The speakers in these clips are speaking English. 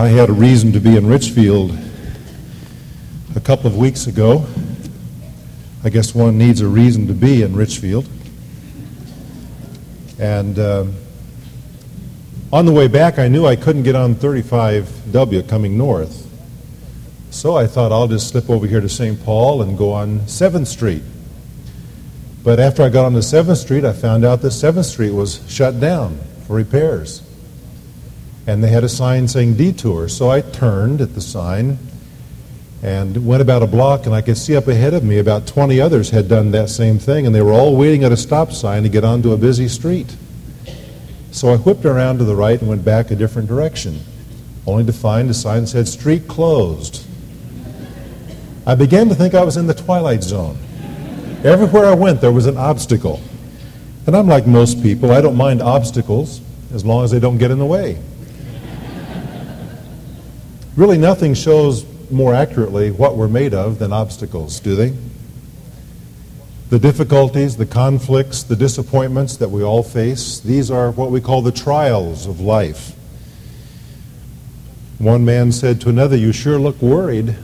I had a reason to be in Richfield a couple of weeks ago. I guess one needs a reason to be in Richfield. And um, on the way back, I knew I couldn't get on 35W coming north. So I thought I'll just slip over here to St. Paul and go on 7th Street. But after I got on the 7th Street, I found out that 7th Street was shut down for repairs. And they had a sign saying detour. So I turned at the sign and went about a block, and I could see up ahead of me about 20 others had done that same thing, and they were all waiting at a stop sign to get onto a busy street. So I whipped around to the right and went back a different direction, only to find a sign that said street closed. I began to think I was in the twilight zone. Everywhere I went, there was an obstacle. And I'm like most people, I don't mind obstacles as long as they don't get in the way. Really, nothing shows more accurately what we're made of than obstacles, do they? The difficulties, the conflicts, the disappointments that we all face, these are what we call the trials of life. One man said to another, You sure look worried.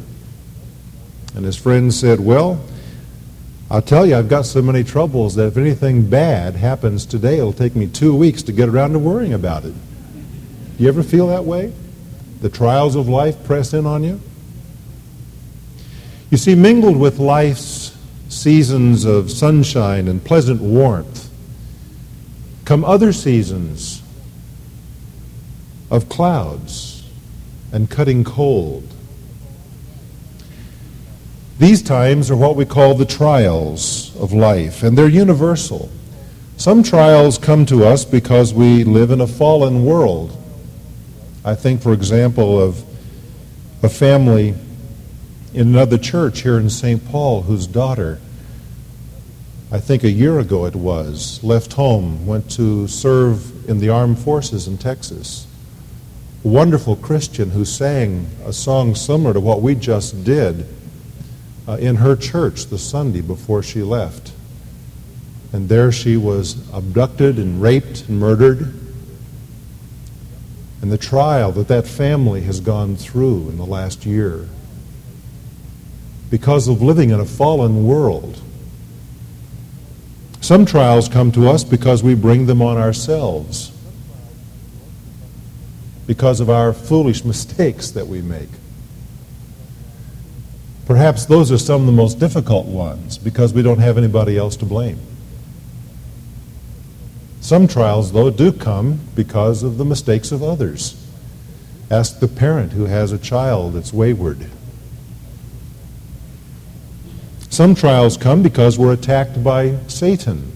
And his friend said, Well, I'll tell you, I've got so many troubles that if anything bad happens today, it'll take me two weeks to get around to worrying about it. Do you ever feel that way? The trials of life press in on you? You see, mingled with life's seasons of sunshine and pleasant warmth come other seasons of clouds and cutting cold these times are what we call the trials of life, and they're universal. Some trials come to us because we live in a fallen world. I think, for example, of a family in another church here in St. Paul whose daughter, I think a year ago it was, left home, went to serve in the armed forces in Texas. A wonderful Christian who sang a song similar to what we just did uh, in her church the Sunday before she left. And there she was abducted and raped and murdered. And the trial that that family has gone through in the last year because of living in a fallen world. Some trials come to us because we bring them on ourselves, because of our foolish mistakes that we make. Perhaps those are some of the most difficult ones because we don't have anybody else to blame. Some trials, though, do come because of the mistakes of others. Ask the parent who has a child that's wayward. Some trials come because we're attacked by Satan.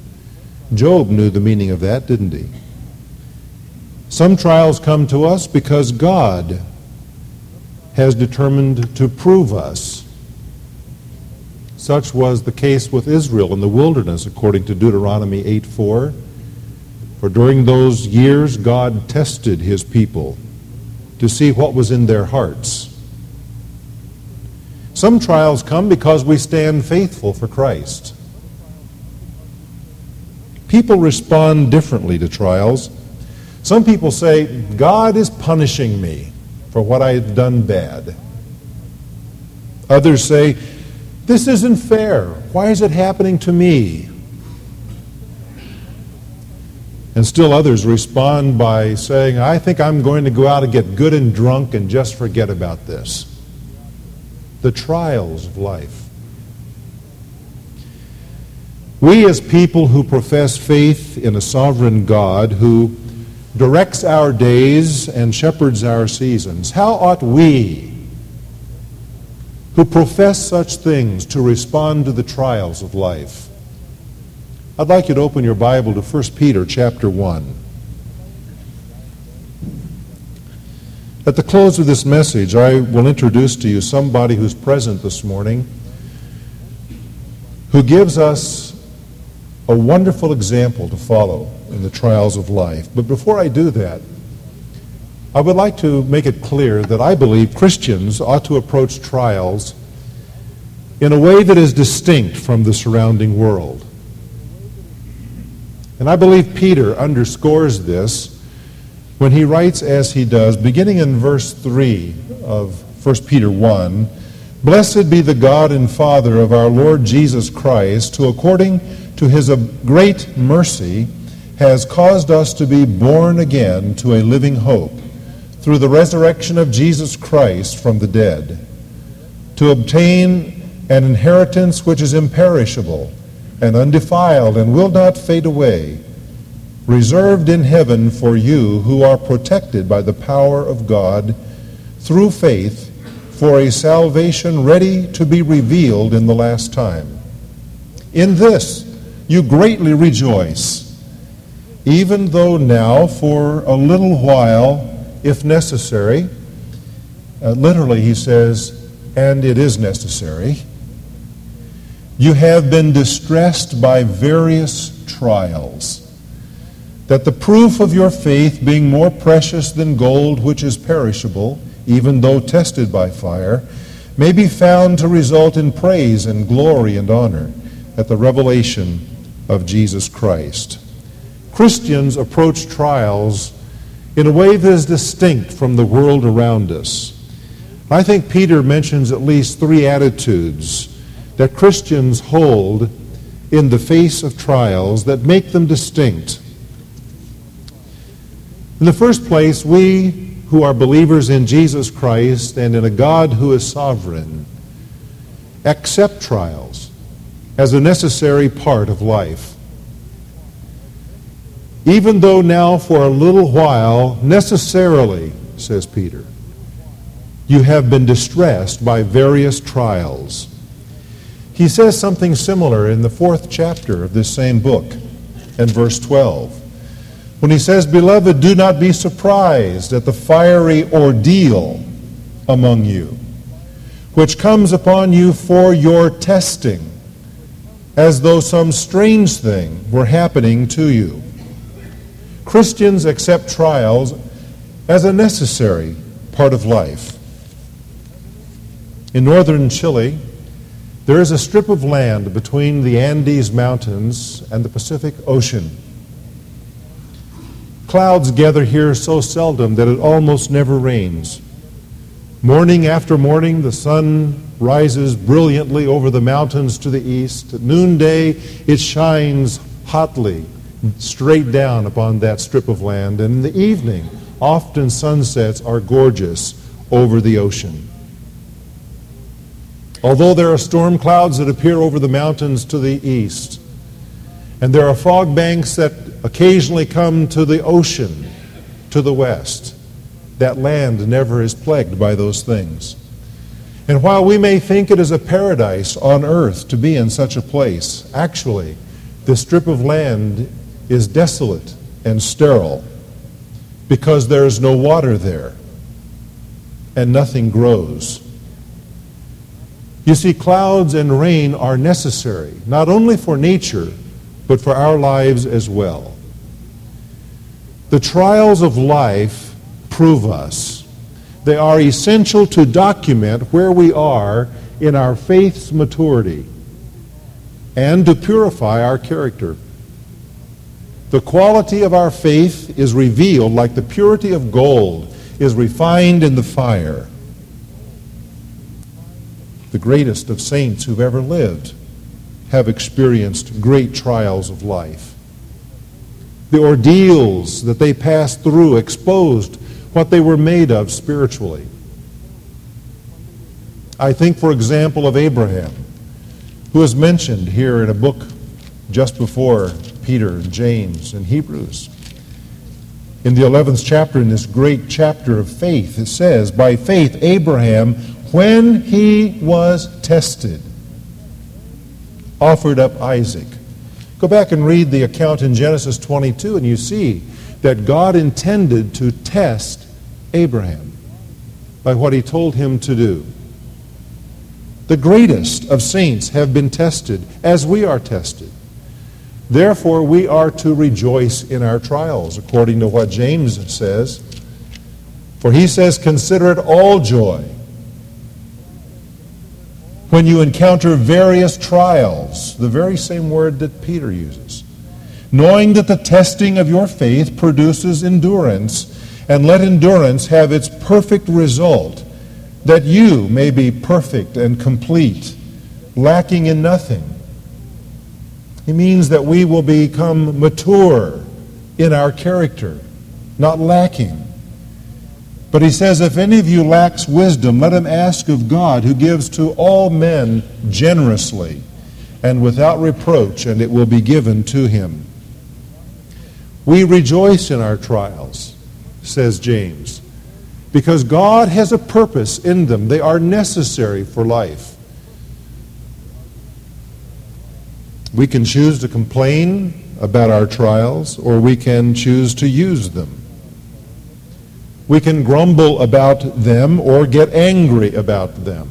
Job knew the meaning of that, didn't he? Some trials come to us because God has determined to prove us such was the case with Israel in the wilderness, according to Deuteronomy 8 4. For during those years, God tested his people to see what was in their hearts. Some trials come because we stand faithful for Christ. People respond differently to trials. Some people say, God is punishing me for what I have done bad. Others say, this isn't fair. Why is it happening to me? And still others respond by saying, I think I'm going to go out and get good and drunk and just forget about this. The trials of life. We, as people who profess faith in a sovereign God who directs our days and shepherds our seasons, how ought we who profess such things to respond to the trials of life. I'd like you to open your Bible to 1 Peter chapter 1. At the close of this message, I will introduce to you somebody who's present this morning who gives us a wonderful example to follow in the trials of life. But before I do that, I would like to make it clear that I believe Christians ought to approach trials in a way that is distinct from the surrounding world. And I believe Peter underscores this when he writes as he does, beginning in verse 3 of 1 Peter 1 Blessed be the God and Father of our Lord Jesus Christ, who according to his great mercy has caused us to be born again to a living hope through the resurrection of Jesus Christ from the dead, to obtain an inheritance which is imperishable and undefiled and will not fade away reserved in heaven for you who are protected by the power of God through faith for a salvation ready to be revealed in the last time. In this you greatly rejoice, even though now for a little while, if necessary, uh, literally he says, and it is necessary, you have been distressed by various trials that the proof of your faith, being more precious than gold which is perishable, even though tested by fire, may be found to result in praise and glory and honor at the revelation of Jesus Christ. Christians approach trials in a way that is distinct from the world around us. I think Peter mentions at least three attitudes that Christians hold in the face of trials that make them distinct in the first place, we who are believers in Jesus Christ and in a God who is sovereign accept trials as a necessary part of life. Even though now for a little while, necessarily, says Peter, you have been distressed by various trials. He says something similar in the fourth chapter of this same book and verse 12 when he says, Beloved, do not be surprised at the fiery ordeal among you, which comes upon you for your testing, as though some strange thing were happening to you. Christians accept trials as a necessary part of life. In northern Chile, there is a strip of land between the Andes Mountains and the Pacific Ocean. Clouds gather here so seldom that it almost never rains. Morning after morning, the sun rises brilliantly over the mountains to the east. At noonday, it shines hotly straight down upon that strip of land. And in the evening, often sunsets are gorgeous over the ocean. Although there are storm clouds that appear over the mountains to the east, and there are fog banks that occasionally come to the ocean to the west. That land never is plagued by those things. And while we may think it is a paradise on earth to be in such a place, actually, this strip of land is desolate and sterile because there is no water there and nothing grows. You see, clouds and rain are necessary, not only for nature, but for our lives as well. The trials of life prove us. They are essential to document where we are in our faith's maturity and to purify our character. The quality of our faith is revealed like the purity of gold is refined in the fire. The greatest of saints who've ever lived have experienced great trials of life. The ordeals that they passed through exposed what they were made of spiritually. I think, for example, of Abraham, who is mentioned here in a book just before Peter and James and Hebrews. In the 11th chapter, in this great chapter of faith, it says, By faith, Abraham, when he was tested, offered up Isaac. Go back and read the account in Genesis 22, and you see that God intended to test Abraham by what he told him to do. The greatest of saints have been tested as we are tested. Therefore, we are to rejoice in our trials, according to what James says. For he says, Consider it all joy when you encounter various trials, the very same word that Peter uses, knowing that the testing of your faith produces endurance, And let endurance have its perfect result, that you may be perfect and complete, lacking in nothing. He means that we will become mature in our character, not lacking. But he says, If any of you lacks wisdom, let him ask of God, who gives to all men generously and without reproach, and it will be given to him. We rejoice in our trials, says James, because God has a purpose in them. They are necessary for life. We can choose to complain about our trials, or we can choose to use them. We can grumble about them or get angry about them.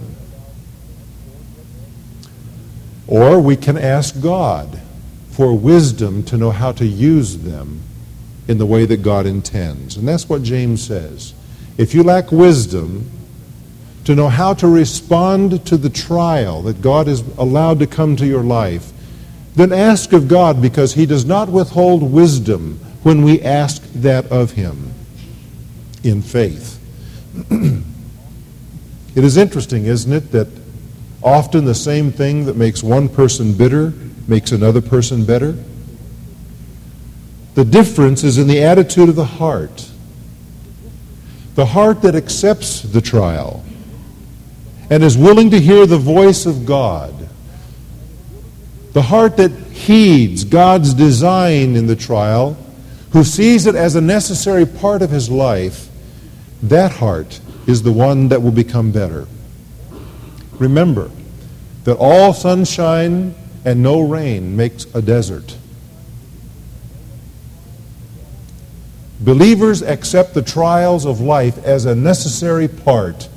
Or we can ask God for wisdom to know how to use them in the way that God intends. And that's what James says. If you lack wisdom to know how to respond to the trial that God has allowed to come to your life, then ask of God because he does not withhold wisdom when we ask that of him in faith. it is interesting, isn't it, that often the same thing that makes one person bitter makes another person better? The difference is in the attitude of the heart. The heart that accepts the trial and is willing to hear the voice of God. The heart that heeds God's design in the trial, who sees it as a necessary part of his life, that heart is the one that will become better. Remember that all sunshine and no rain makes a desert. Believers accept the trials of life as a necessary part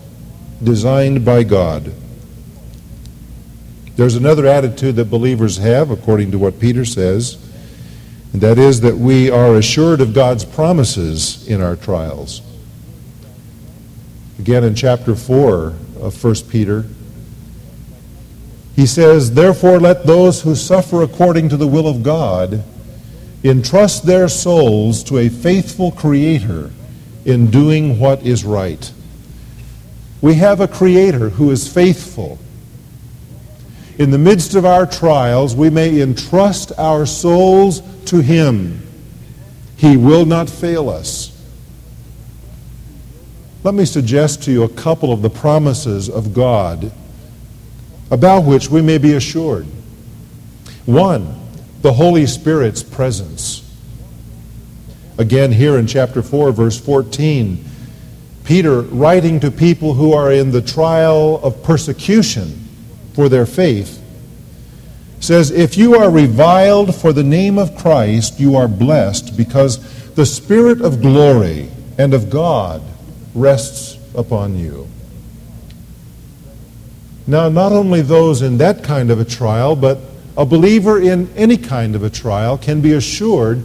designed by God. There's another attitude that believers have, according to what Peter says, and that is that we are assured of God's promises in our trials. Again, in chapter 4 of 1 Peter, he says, Therefore, let those who suffer according to the will of God entrust their souls to a faithful Creator in doing what is right. We have a Creator who is faithful. In the midst of our trials, we may entrust our souls to Him. He will not fail us. Let me suggest to you a couple of the promises of God about which we may be assured. One, the Holy Spirit's presence. Again, here in chapter 4, verse 14, Peter, writing to people who are in the trial of persecution for their faith, says, If you are reviled for the name of Christ, you are blessed because the Spirit of glory and of God rests upon you. Now, not only those in that kind of a trial, but a believer in any kind of a trial can be assured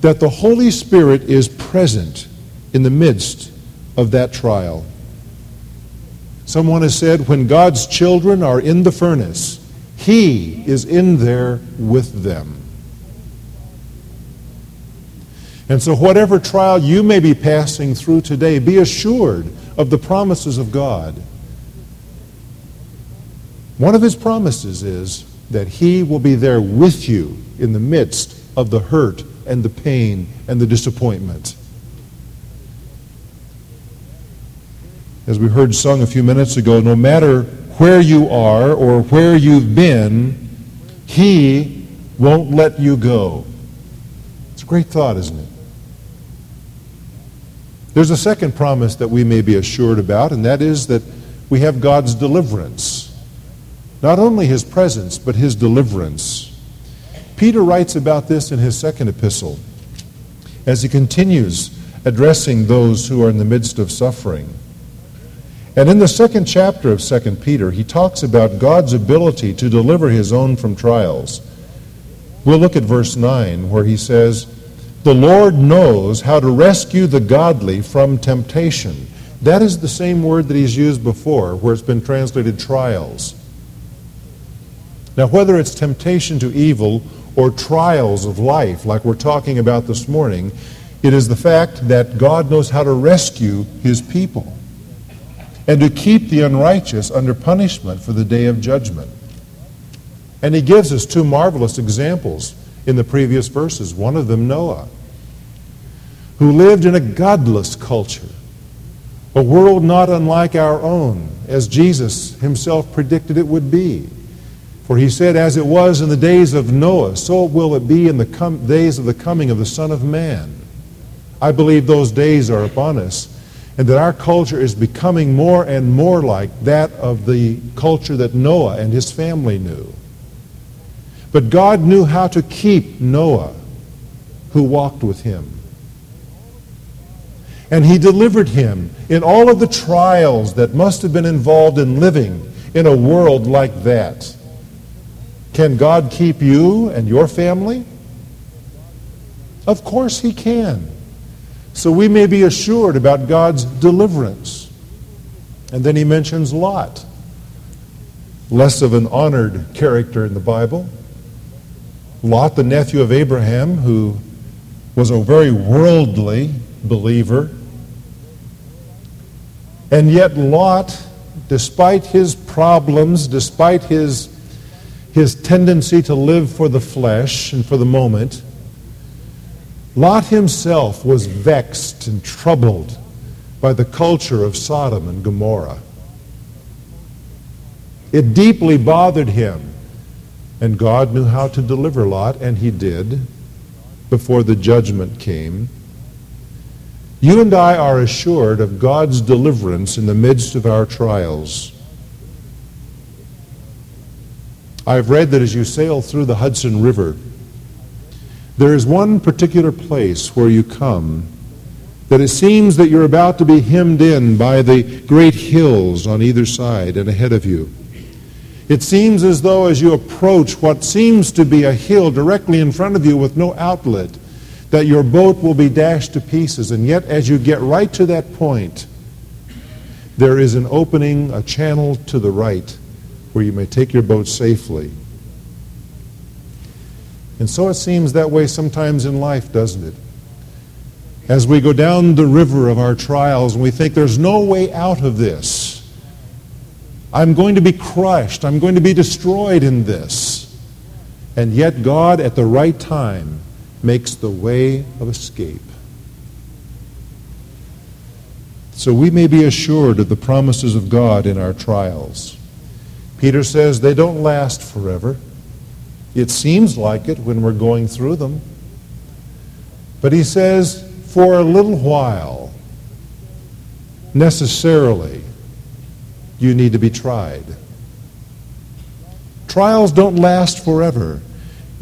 that the Holy Spirit is present in the midst of that trial. Someone has said, when God's children are in the furnace, He is in there with them. And so, whatever trial you may be passing through today, be assured of the promises of God. One of his promises is that he will be there with you in the midst of the hurt and the pain and the disappointment. As we heard sung a few minutes ago, no matter where you are or where you've been, he won't let you go. It's a great thought, isn't it? There's a second promise that we may be assured about, and that is that we have God's deliverance. Not only his presence, but his deliverance. Peter writes about this in his second epistle as he continues addressing those who are in the midst of suffering. And in the second chapter of 2 Peter, he talks about God's ability to deliver his own from trials. We'll look at verse 9, where he says, the Lord knows how to rescue the godly from temptation. That is the same word that he's used before, where it's been translated trials. Now, whether it's temptation to evil or trials of life, like we're talking about this morning, It is the fact that God knows how to rescue his people and to keep the unrighteous under punishment for the day of judgment. And he gives us two marvelous examples in the previous verses. One of them, Noah, who lived in a godless culture, a world not unlike our own, as Jesus himself predicted it would be. For he said, As it was in the days of Noah, so will it be in the com- days of the coming of the Son of Man. I believe those days are upon us, and that our culture is becoming more and more like that of the culture that Noah and his family knew. But God knew how to keep Noah, who walked with him. And he delivered him in all of the trials that must have been involved in living in a world like that. Can God keep you and your family? Of course he can. So we may be assured about God's deliverance. And then he mentions Lot, less of an honored character in the Bible. Lot, the nephew of Abraham, who was a very worldly believer. And yet, Lot, despite his problems, despite his, his tendency to live for the flesh and for the moment, Lot himself was vexed and troubled by the culture of Sodom and Gomorrah. It deeply bothered him and God knew how to deliver Lot, and he did before the judgment came. You and I are assured of God's deliverance in the midst of our trials. I've read that as you sail through the Hudson River, there is one particular place where you come that it seems that you're about to be hemmed in by the great hills on either side and ahead of you. It seems as though as you approach what seems to be a hill directly in front of you with no outlet, that your boat will be dashed to pieces. And yet, as you get right to that point, there is an opening, a channel to the right, where you may take your boat safely. And so it seems that way sometimes in life, doesn't it? As we go down the river of our trials and we think there's no way out of this, I'm going to be crushed. I'm going to be destroyed in this. And yet God, at the right time, makes the way of escape. So we may be assured of the promises of God in our trials. Peter says they don't last forever. It seems like it when we're going through them. But he says, for a little while, necessarily, you need to be tried. Trials don't last forever.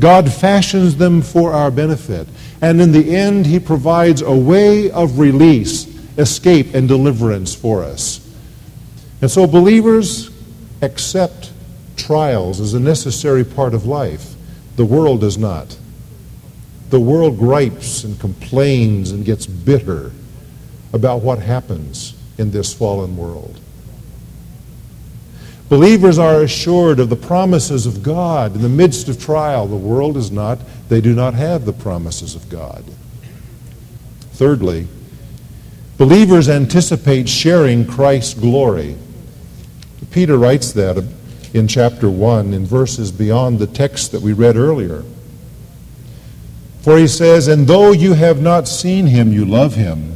God fashions them for our benefit. And in the end, He provides a way of release, escape, and deliverance for us. And so believers accept trials as a necessary part of life. The world does not. The world gripes and complains and gets bitter about what happens in this fallen world. Believers are assured of the promises of God in the midst of trial. The world is not. They do not have the promises of God. Thirdly, believers anticipate sharing Christ's glory. Peter writes that in chapter 1 in verses beyond the text that we read earlier. For he says, And though you have not seen him, you love him.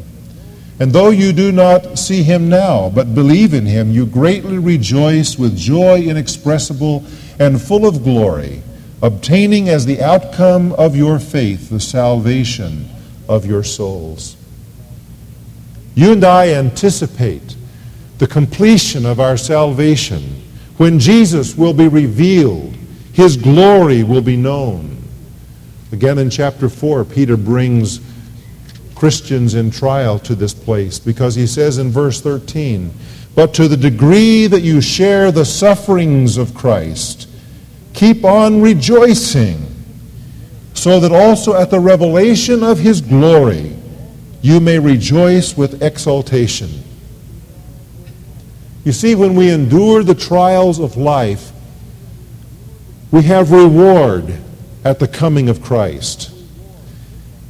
And though you do not see him now, but believe in him, you greatly rejoice with joy inexpressible and full of glory, obtaining as the outcome of your faith the salvation of your souls. You and I anticipate the completion of our salvation when Jesus will be revealed, his glory will be known. Again in chapter 4, Peter brings Christians in trial to this place because he says in verse 13, But to the degree that you share the sufferings of Christ, keep on rejoicing, so that also at the revelation of his glory you may rejoice with exultation. You see, when we endure the trials of life, we have reward at the coming of Christ.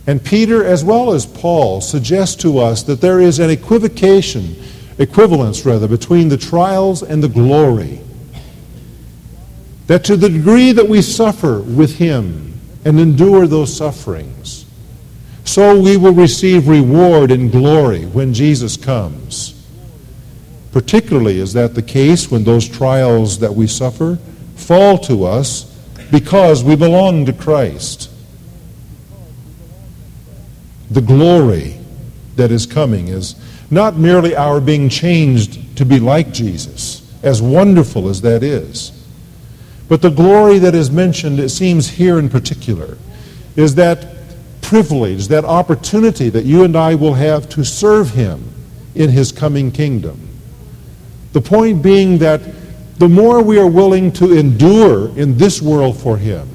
And Peter, as well as Paul, suggest to us that there is an equivocation, equivalence rather, between the trials and the glory. That to the degree that we suffer with him and endure those sufferings, so we will receive reward and glory when Jesus comes. Particularly is that the case when those trials that we suffer fall to us because we belong to Christ. The glory that is coming is not merely our being changed to be like Jesus, as wonderful as that is, but the glory that is mentioned, it seems here in particular, is that privilege, that opportunity that you and I will have to serve Him in His coming kingdom. The point being that the more we are willing to endure in this world for Him,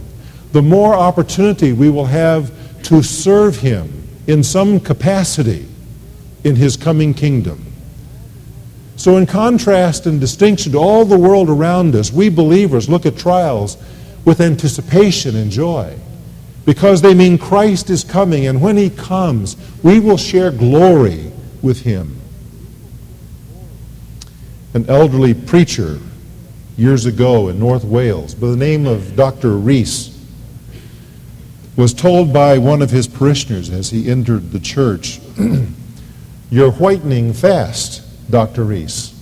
the more opportunity we will have to serve Him in some capacity in His coming kingdom. So, in contrast and distinction to all the world around us, we believers look at trials with anticipation and joy because they mean Christ is coming, and when He comes, we will share glory with Him. An elderly preacher years ago in North Wales by the name of Dr. Rees was told by one of his parishioners as he entered the church, You're whitening fast, Dr. Rees.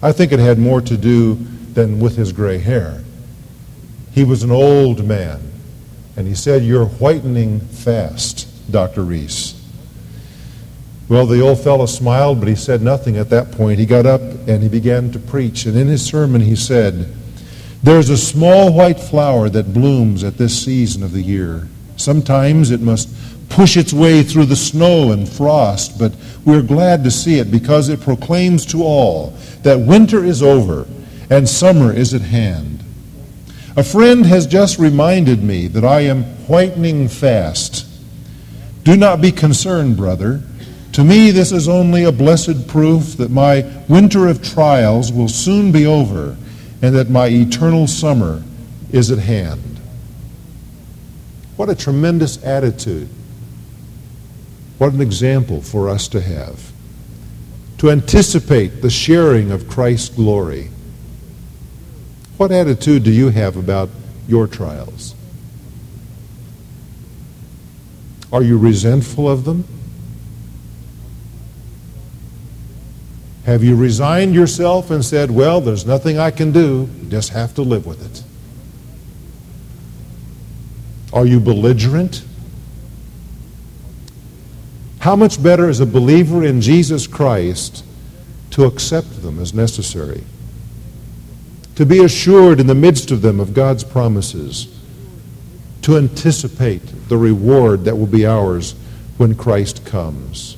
I think it had more to do than with his gray hair. He was an old man, and he said, You're whitening fast, Dr. Rees. Well, the old fellow smiled, but he said nothing at that point. He got up and he began to preach. And in his sermon, he said, There's a small white flower that blooms at this season of the year. Sometimes it must push its way through the snow and frost, but we're glad to see it because it proclaims to all that winter is over and summer is at hand. A friend has just reminded me that I am whitening fast. Do not be concerned, brother. To me, this is only a blessed proof that my winter of trials will soon be over and that my eternal summer is at hand. What a tremendous attitude. What an example for us to have. To anticipate the sharing of Christ's glory. What attitude do you have about your trials? Are you resentful of them? Have you resigned yourself and said, well, there's nothing I can do, just have to live with it? Are you belligerent? How much better is a believer in Jesus Christ to accept them as necessary? To be assured in the midst of them of God's promises, to anticipate the reward that will be ours when Christ comes.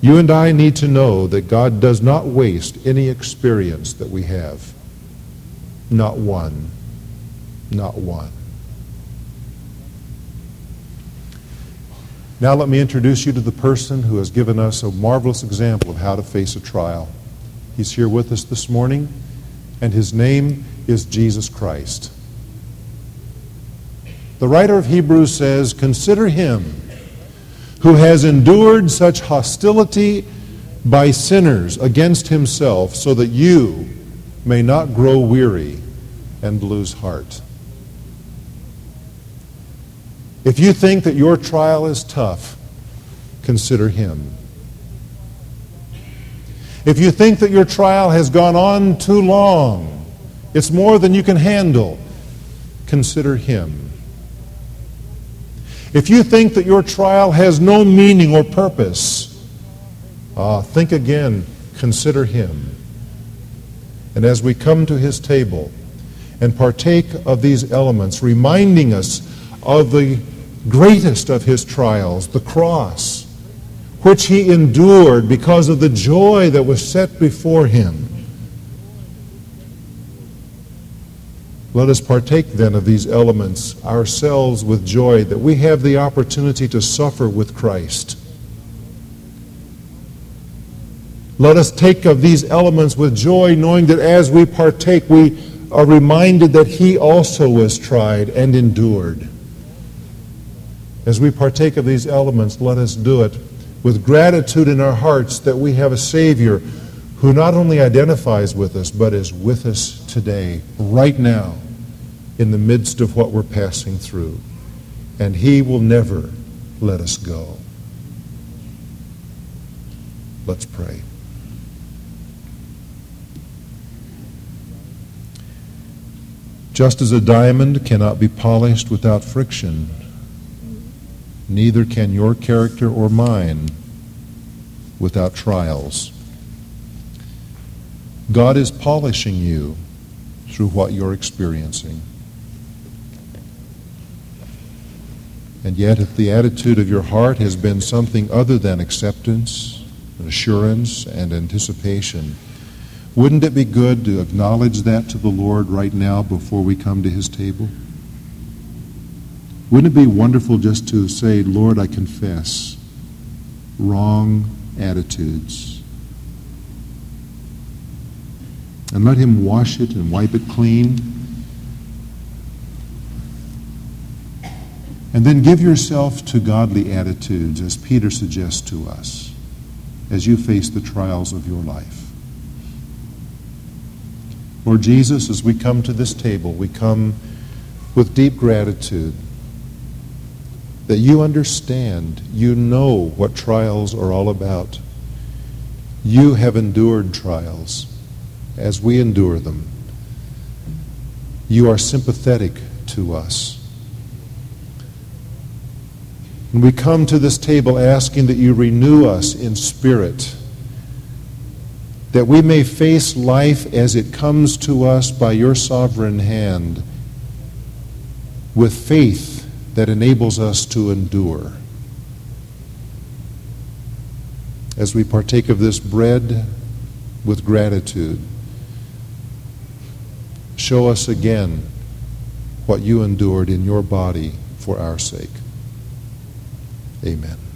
You and I need to know that God does not waste any experience that we have. Not one. Not one. Now let me introduce you to the person who has given us a marvelous example of how to face a trial. He's here with us this morning, and his name is Jesus Christ. The writer of Hebrews says, Consider him who has endured such hostility by sinners against himself, so that you may not grow weary and lose heart. If you think that your trial is tough, consider him. If you think that your trial has gone on too long, it's more than you can handle, consider him. If you think that your trial has no meaning or purpose, uh, think again, consider him. And as we come to his table and partake of these elements, reminding us of the greatest of his trials, the cross, which he endured because of the joy that was set before him. Let us partake then of these elements ourselves with joy that we have the opportunity to suffer with Christ. Let us take of these elements with joy, knowing that as we partake, we are reminded that He also was tried and endured. As we partake of these elements, let us do it with gratitude in our hearts that we have a Savior who not only identifies with us, but is with us today, right now, in the midst of what we're passing through. And He will never let us go. Let's pray. Just as a diamond cannot be polished without friction, neither can your character or mine without trials. God is polishing you through what you're experiencing. And yet, if the attitude of your heart has been something other than acceptance, assurance, and anticipation, wouldn't it be good to acknowledge that to the Lord right now before we come to his table? Wouldn't it be wonderful just to say, Lord, I confess wrong attitudes? And let him wash it and wipe it clean. And then give yourself to godly attitudes, as Peter suggests to us, as you face the trials of your life. Lord Jesus, as we come to this table, we come with deep gratitude that you understand, you know what trials are all about. You have endured trials as we endure them. You are sympathetic to us. And we come to this table asking that you renew us in spirit that we may face life as it comes to us by your sovereign hand with faith that enables us to endure. As we partake of this bread with gratitude, show us again what you endured in your body for our sake. Amen.